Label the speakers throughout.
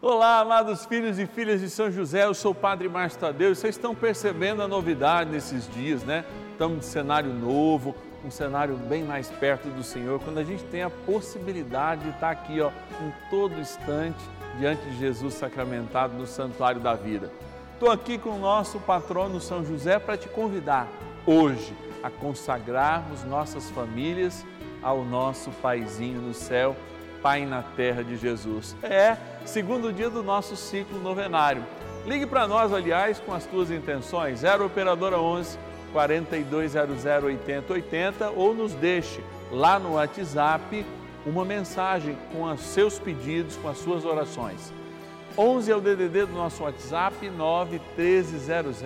Speaker 1: Olá, amados filhos e filhas de São José, eu sou o Padre Márcio Tadeu. Vocês estão percebendo a novidade nesses dias, né? Estamos de cenário novo, um cenário bem mais perto do Senhor, quando a gente tem a possibilidade de estar aqui, ó, em todo instante, diante de Jesus sacramentado no santuário da vida. Estou aqui com o nosso patrono São José para te convidar hoje a consagrarmos nossas famílias ao nosso Paizinho no céu Pai na terra de Jesus. É segundo dia do nosso ciclo novenário. Ligue para nós, aliás, com as tuas intenções, 0 Operadora 11 4200 8080 ou nos deixe lá no WhatsApp uma mensagem com os seus pedidos, com as suas orações. 11 é o DDD do nosso WhatsApp, 9 1300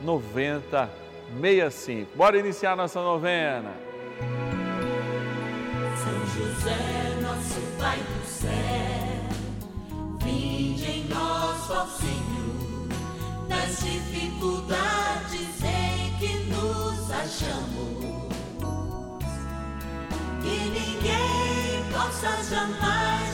Speaker 1: 9065. Bora iniciar nossa novena.
Speaker 2: São José Pai do céu, em nós, ó nas dificuldades em que nos achamos. Que ninguém possa jamais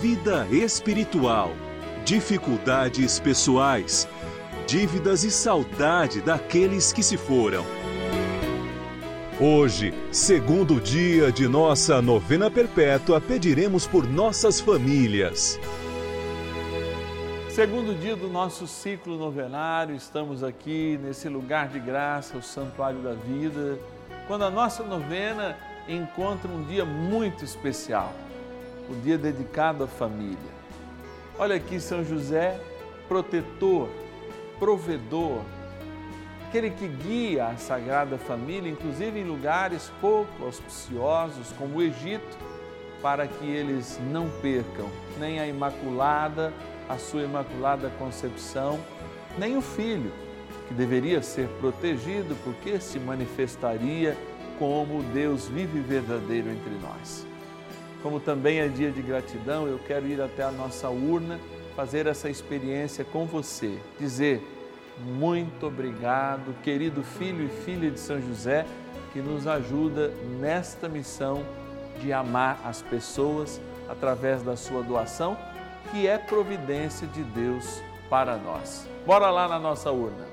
Speaker 3: vida espiritual, dificuldades pessoais, dívidas e saudade daqueles que se foram. Hoje, segundo dia de nossa novena perpétua, pediremos por nossas famílias.
Speaker 1: Segundo dia do nosso ciclo novenário, estamos aqui nesse lugar de graça, o Santuário da Vida, quando a nossa novena encontra um dia muito especial o dia dedicado à família. Olha aqui São José, protetor, provedor, aquele que guia a Sagrada Família, inclusive em lugares pouco auspiciosos, como o Egito, para que eles não percam nem a Imaculada, a sua Imaculada Concepção, nem o Filho, que deveria ser protegido porque se manifestaria como Deus vive verdadeiro entre nós como também é dia de gratidão, eu quero ir até a nossa urna, fazer essa experiência com você, dizer muito obrigado, querido filho e filha de São José, que nos ajuda nesta missão de amar as pessoas através da sua doação, que é providência de Deus para nós. Bora lá na nossa urna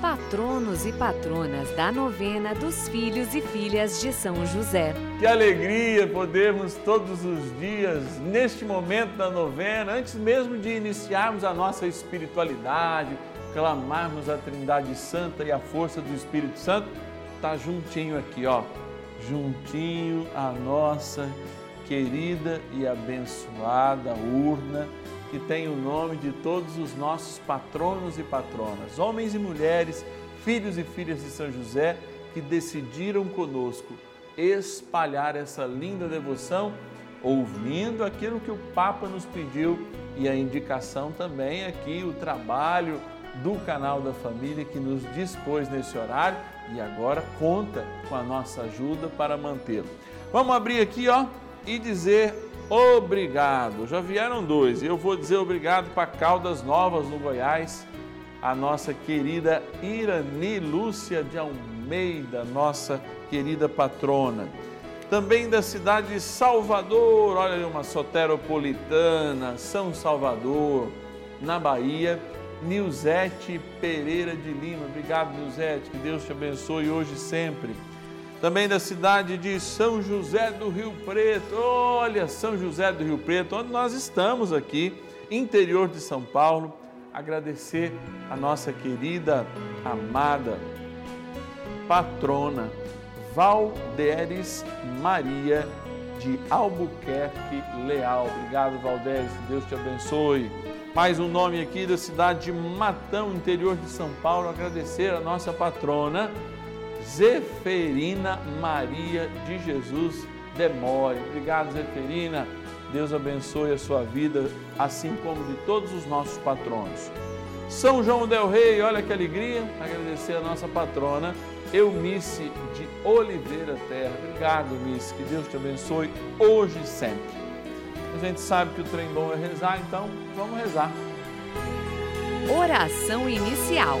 Speaker 4: patronos e patronas da novena dos filhos e filhas de São José.
Speaker 1: Que alegria podermos todos os dias, neste momento da novena, antes mesmo de iniciarmos a nossa espiritualidade, clamarmos a Trindade Santa e a força do Espírito Santo, tá juntinho aqui, ó, juntinho a nossa querida e abençoada urna que tem o nome de todos os nossos patronos e patronas, homens e mulheres, filhos e filhas de São José, que decidiram conosco espalhar essa linda devoção, ouvindo aquilo que o Papa nos pediu e a indicação também aqui, o trabalho do canal da família que nos dispôs nesse horário e agora conta com a nossa ajuda para mantê-lo. Vamos abrir aqui, ó, e dizer obrigado. Já vieram dois. Eu vou dizer obrigado para Caldas Novas, no Goiás, a nossa querida Irani Lúcia de Almeida, nossa querida patrona. Também da cidade de Salvador, olha ali uma soteropolitana, São Salvador, na Bahia, Nilzete Pereira de Lima. Obrigado, Nilzete, que Deus te abençoe hoje e sempre também da cidade de São José do Rio Preto. Olha, São José do Rio Preto, onde nós estamos aqui, interior de São Paulo. Agradecer a nossa querida, amada patrona Valderes Maria de Albuquerque Leal. Obrigado, Valderes, Deus te abençoe. Mais um nome aqui da cidade de Matão, interior de São Paulo. Agradecer a nossa patrona Zeferina Maria de Jesus Demore. Obrigado, Zeferina. Deus abençoe a sua vida, assim como de todos os nossos patronos. São João Del Rei, olha que alegria, agradecer a nossa patrona Eunice de Oliveira Terra. Obrigado, Eunice, que Deus te abençoe hoje e sempre. A gente sabe que o trem bom é rezar, então vamos rezar.
Speaker 4: Oração inicial.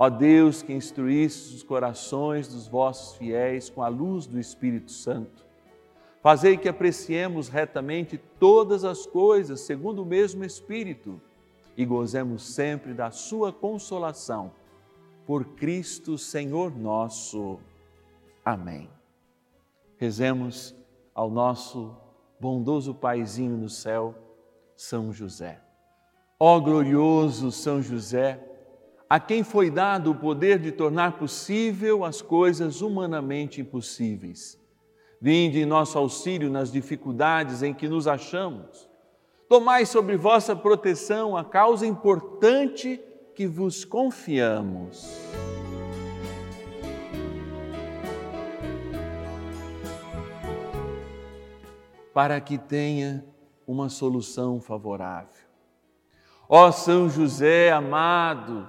Speaker 1: ó Deus que instruísse os corações dos vossos fiéis com a luz do Espírito Santo. Fazei que apreciemos retamente todas as coisas segundo o mesmo Espírito e gozemos sempre da sua consolação. Por Cristo, Senhor nosso. Amém. Rezemos ao nosso bondoso Paizinho no céu, São José. Ó glorioso São José, a quem foi dado o poder de tornar possível as coisas humanamente impossíveis. Vinde em nosso auxílio nas dificuldades em que nos achamos. Tomai sobre vossa proteção a causa importante que vos confiamos. para que tenha uma solução favorável. Ó São José amado,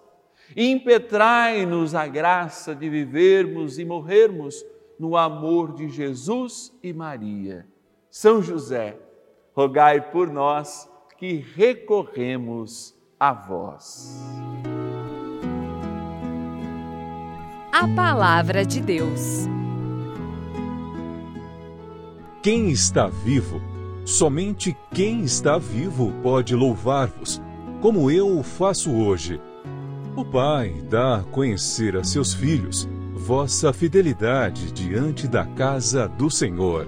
Speaker 1: Impetrai-nos a graça de vivermos e morrermos no amor de Jesus e Maria. São José, rogai por nós que recorremos a vós.
Speaker 4: A Palavra de Deus.
Speaker 3: Quem está vivo Somente quem está vivo pode louvar-vos, como eu o faço hoje. O Pai dá a conhecer a seus filhos vossa fidelidade diante da casa do Senhor.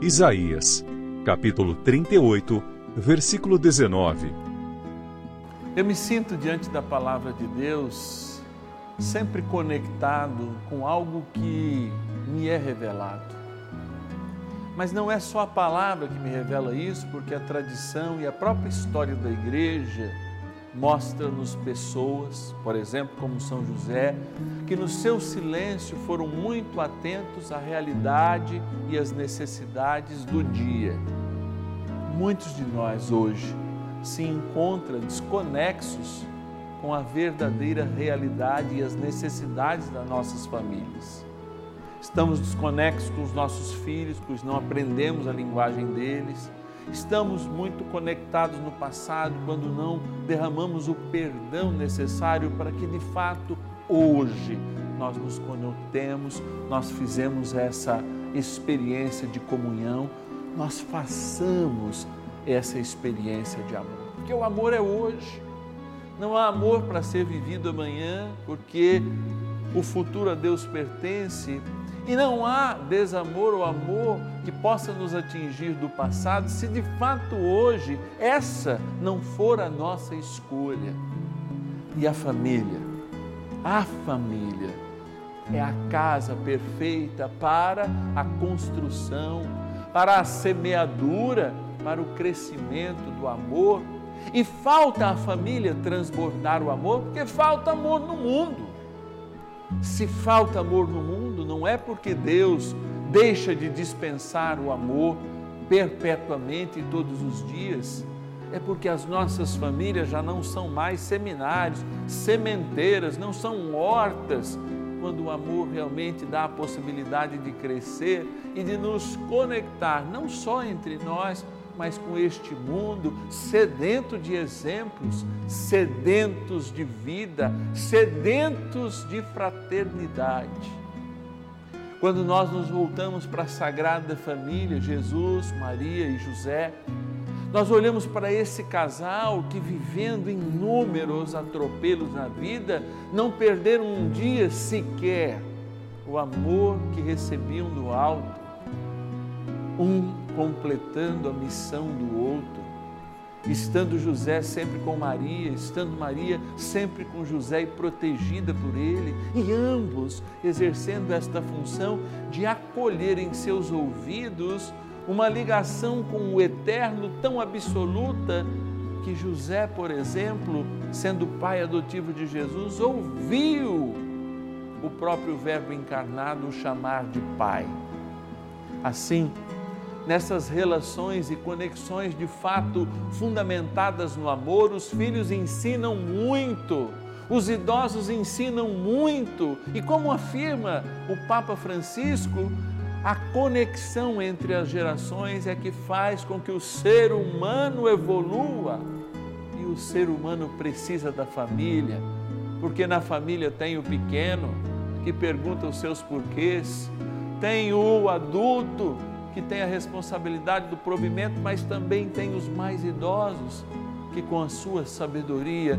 Speaker 3: Isaías, capítulo 38, versículo 19.
Speaker 1: Eu me sinto diante da palavra de Deus sempre conectado com algo que me é revelado. Mas não é só a palavra que me revela isso, porque a tradição e a própria história da igreja mostra-nos pessoas, por exemplo, como São José, que no seu silêncio foram muito atentos à realidade e às necessidades do dia. Muitos de nós hoje se encontram desconexos com a verdadeira realidade e as necessidades das nossas famílias estamos desconexos com os nossos filhos, pois não aprendemos a linguagem deles. Estamos muito conectados no passado quando não derramamos o perdão necessário para que de fato hoje nós nos conectemos, nós fizemos essa experiência de comunhão, nós façamos essa experiência de amor. Porque o amor é hoje. Não há amor para ser vivido amanhã, porque o futuro a Deus pertence e não há desamor ou amor que possa nos atingir do passado se de fato hoje essa não for a nossa escolha. E a família, a família é a casa perfeita para a construção, para a semeadura, para o crescimento do amor. E falta a família transbordar o amor, porque falta amor no mundo. Se falta amor no mundo, não é porque Deus deixa de dispensar o amor perpetuamente todos os dias, é porque as nossas famílias já não são mais seminários, sementeiras, não são hortas, quando o amor realmente dá a possibilidade de crescer e de nos conectar, não só entre nós, mas com este mundo sedento de exemplos, sedentos de vida, sedentos de fraternidade. Quando nós nos voltamos para a Sagrada Família, Jesus, Maria e José, nós olhamos para esse casal que, vivendo inúmeros atropelos na vida, não perderam um dia sequer o amor que recebiam do alto, um completando a missão do outro, estando José sempre com Maria, estando Maria sempre com José e protegida por ele, e ambos exercendo esta função de acolher em seus ouvidos uma ligação com o eterno tão absoluta que José, por exemplo, sendo pai adotivo de Jesus, ouviu o próprio Verbo encarnado o chamar de pai. Assim, nessas relações e conexões de fato fundamentadas no amor, os filhos ensinam muito. Os idosos ensinam muito, e como afirma o Papa Francisco, a conexão entre as gerações é que faz com que o ser humano evolua. E o ser humano precisa da família, porque na família tem o pequeno que pergunta os seus porquês, tem o adulto que tem a responsabilidade do provimento, mas também tem os mais idosos que com a sua sabedoria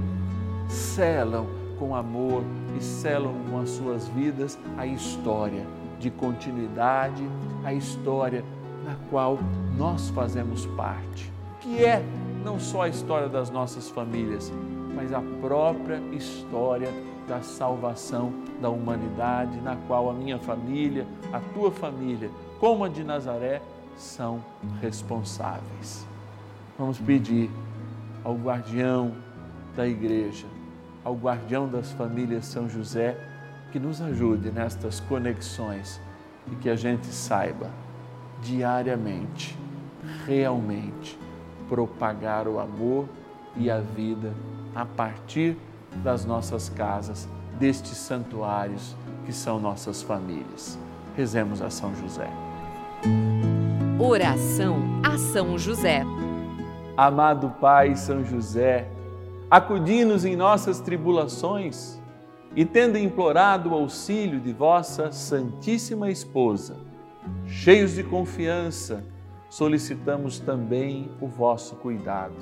Speaker 1: selam com amor e selam com as suas vidas a história de continuidade a história na qual nós fazemos parte, que é não só a história das nossas famílias, mas a própria história da salvação da humanidade, na qual a minha família, a tua família, como a de Nazaré, são responsáveis. Vamos pedir ao guardião da igreja, ao guardião das famílias São José, que nos ajude nestas conexões e que a gente saiba diariamente, realmente, propagar o amor e a vida a partir das nossas casas, destes santuários que são nossas famílias. Rezemos a São José.
Speaker 4: Oração a São José.
Speaker 1: Amado Pai São José, acudi-nos em nossas tribulações e tendo implorado o auxílio de vossa Santíssima Esposa, cheios de confiança, solicitamos também o vosso cuidado.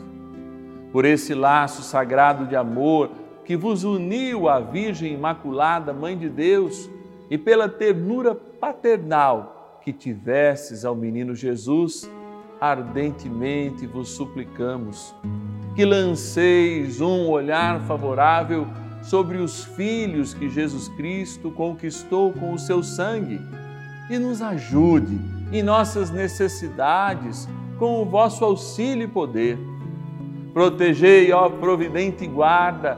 Speaker 1: Por esse laço sagrado de amor que vos uniu à Virgem Imaculada, Mãe de Deus, e pela ternura paternal que tivesses ao menino Jesus, ardentemente vos suplicamos que lanceis um olhar favorável sobre os filhos que Jesus Cristo conquistou com o seu sangue e nos ajude em nossas necessidades com o vosso auxílio e poder. Protegei, ó providente guarda,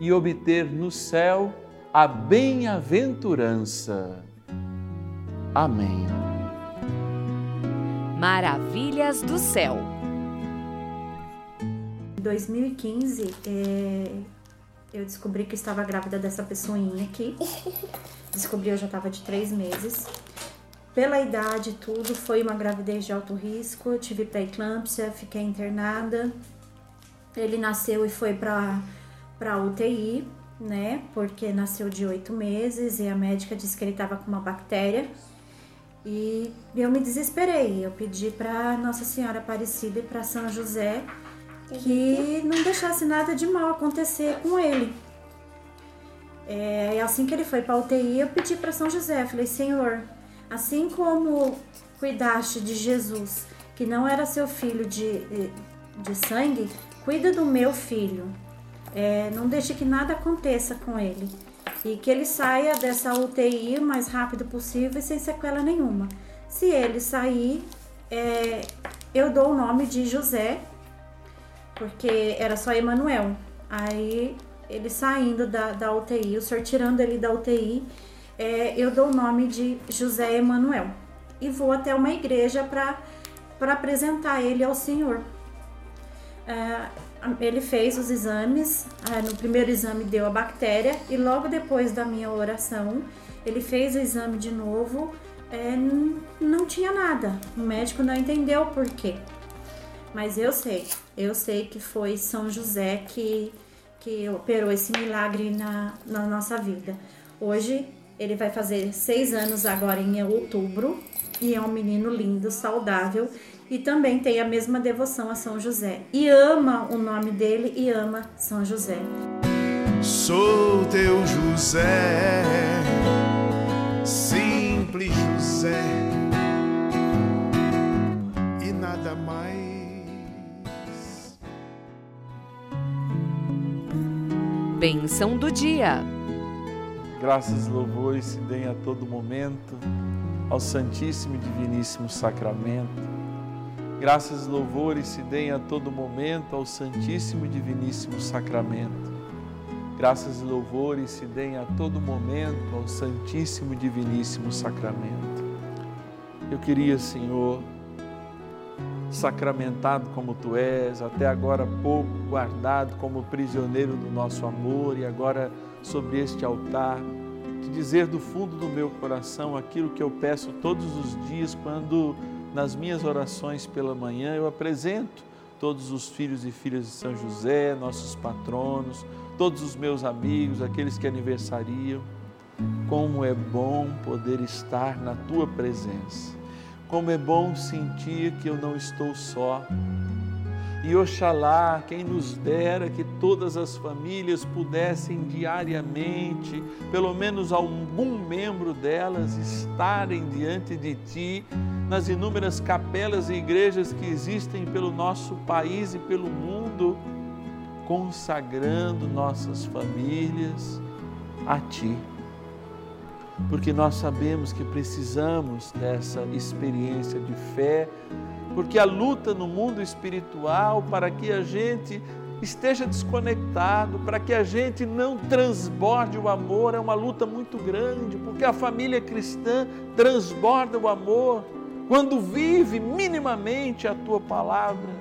Speaker 1: e obter no céu a bem-aventurança. Amém.
Speaker 4: Maravilhas do céu.
Speaker 5: Em 2015, é, eu descobri que estava grávida dessa pessoinha aqui. Descobri eu já estava de três meses. Pela idade tudo, foi uma gravidez de alto risco. Eu tive pré-eclâmpsia, fiquei internada. Ele nasceu e foi para para UTI, né? Porque nasceu de oito meses e a médica disse que ele estava com uma bactéria. E eu me desesperei. Eu pedi para Nossa Senhora Aparecida e para São José que não deixasse nada de mal acontecer com ele. É, assim que ele foi para UTI, eu pedi para São José, falei: Senhor, assim como cuidaste de Jesus, que não era seu filho de, de sangue, cuida do meu filho. É, não deixe que nada aconteça com ele e que ele saia dessa UTI o mais rápido possível e sem sequela nenhuma. Se ele sair, é, eu dou o nome de José, porque era só Emanuel. Aí ele saindo da, da UTI, o senhor tirando ele da UTI, é, eu dou o nome de José Emanuel e vou até uma igreja para apresentar ele ao Senhor. É, ele fez os exames, é, no primeiro exame deu a bactéria e logo depois da minha oração ele fez o exame de novo, é, não tinha nada. O médico não entendeu por quê. Mas eu sei, eu sei que foi São José que, que operou esse milagre na, na nossa vida. Hoje ele vai fazer seis anos agora em outubro e é um menino lindo, saudável e também tem a mesma devoção a São José. E ama o nome dele e ama São José.
Speaker 6: Sou teu José, simples José, e nada mais.
Speaker 4: Bênção do dia.
Speaker 1: Graças e louvores se deem a todo momento ao Santíssimo e Diviníssimo Sacramento. Graças e louvores se deem a todo momento ao Santíssimo e Diviníssimo Sacramento. Graças e louvores se deem a todo momento ao Santíssimo e Diviníssimo Sacramento. Eu queria, Senhor, sacramentado como tu és, até agora pouco guardado como prisioneiro do nosso amor e agora sobre este altar, te dizer do fundo do meu coração aquilo que eu peço todos os dias quando nas minhas orações pela manhã eu apresento todos os filhos e filhas de São José, nossos patronos, todos os meus amigos, aqueles que aniversariam. Como é bom poder estar na tua presença como é bom sentir que eu não estou só. E oxalá, quem nos dera que todas as famílias pudessem diariamente, pelo menos algum membro delas, estarem diante de Ti, nas inúmeras capelas e igrejas que existem pelo nosso país e pelo mundo, consagrando nossas famílias a Ti. Porque nós sabemos que precisamos dessa experiência de fé, porque a luta no mundo espiritual para que a gente esteja desconectado, para que a gente não transborde o amor, é uma luta muito grande, porque a família cristã transborda o amor quando vive minimamente a tua palavra.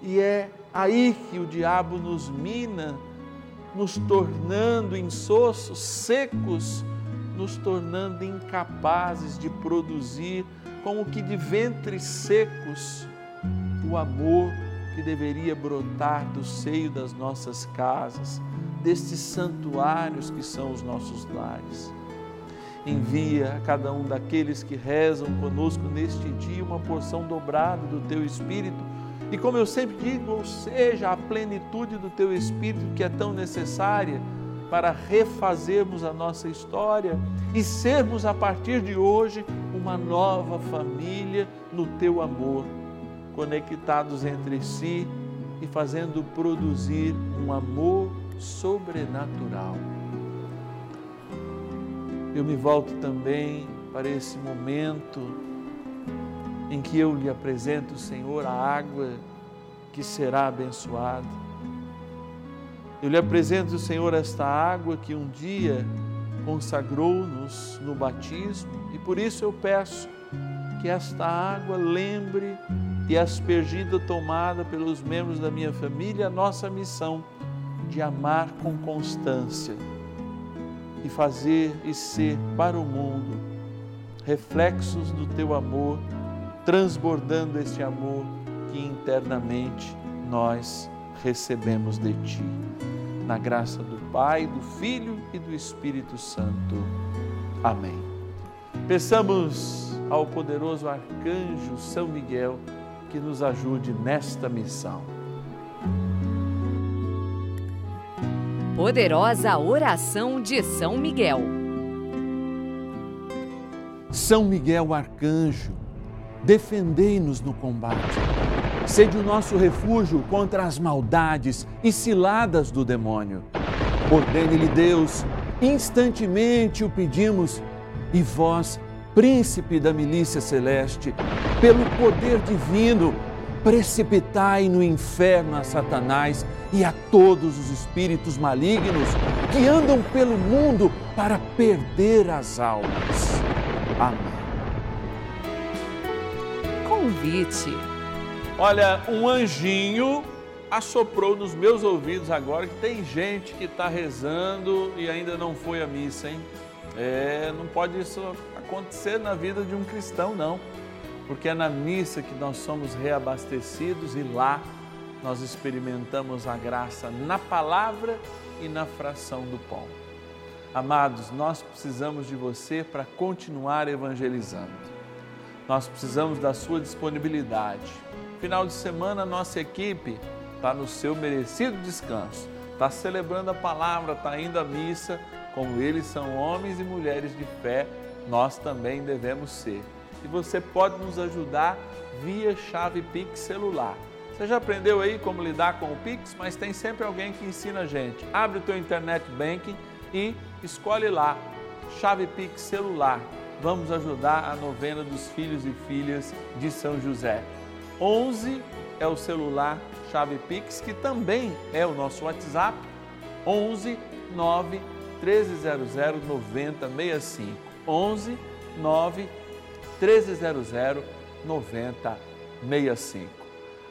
Speaker 1: E é aí que o diabo nos mina, nos tornando insossos, secos, nos tornando incapazes de produzir, como que de ventres secos, o amor que deveria brotar do seio das nossas casas, destes santuários que são os nossos lares. Envia a cada um daqueles que rezam conosco neste dia uma porção dobrada do teu Espírito. E como eu sempre digo, ou seja, a plenitude do teu Espírito que é tão necessária para refazermos a nossa história e sermos a partir de hoje uma nova família no teu amor, conectados entre si e fazendo produzir um amor sobrenatural. Eu me volto também para esse momento em que eu lhe apresento, Senhor, a água que será abençoada. Eu lhe apresento, Senhor, esta água que um dia consagrou-nos no batismo e por isso eu peço que esta água lembre e aspergida tomada pelos membros da minha família a nossa missão de amar com constância e fazer e ser para o mundo reflexos do teu amor, transbordando este amor que internamente nós recebemos de ti. Na graça do Pai, do Filho e do Espírito Santo. Amém. Peçamos ao poderoso arcanjo São Miguel que nos ajude nesta missão.
Speaker 4: Poderosa oração de São Miguel.
Speaker 1: São Miguel arcanjo, defendei-nos no combate. Sede o nosso refúgio contra as maldades e ciladas do demônio. Ordene-lhe Deus, instantemente o pedimos, e vós, príncipe da milícia celeste, pelo poder divino, precipitai no inferno a Satanás e a todos os espíritos malignos que andam pelo mundo para perder as almas. Amém.
Speaker 4: Convite.
Speaker 1: Olha, um anjinho assoprou nos meus ouvidos agora que tem gente que está rezando e ainda não foi à missa, hein? É, não pode isso acontecer na vida de um cristão, não, porque é na missa que nós somos reabastecidos e lá nós experimentamos a graça na palavra e na fração do pão. Amados, nós precisamos de você para continuar evangelizando. Nós precisamos da sua disponibilidade. Final de semana, nossa equipe está no seu merecido descanso, está celebrando a palavra, está indo à missa. Como eles são homens e mulheres de fé, nós também devemos ser. E você pode nos ajudar via chave Pix celular. Você já aprendeu aí como lidar com o Pix, mas tem sempre alguém que ensina a gente. Abre o teu internet banking e escolhe lá chave Pix celular. Vamos ajudar a novena dos filhos e filhas de São José. 11 é o celular chave Pix, que também é o nosso WhatsApp. 11 9 1300 9065. 11 9 1300 9065.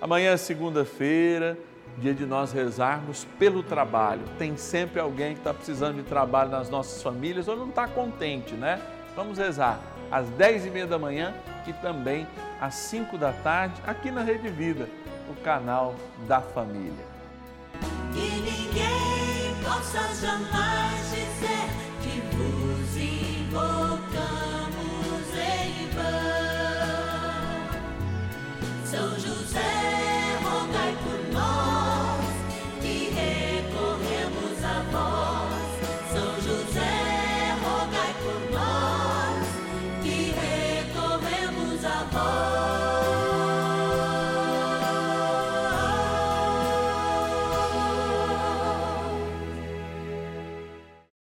Speaker 1: Amanhã é segunda-feira, dia de nós rezarmos pelo trabalho. Tem sempre alguém que está precisando de trabalho nas nossas famílias ou não está contente, né? Vamos rezar às 10 e meia da manhã e também às 5 da tarde aqui na Rede Vida, o canal da família.
Speaker 2: Que ninguém possa jamais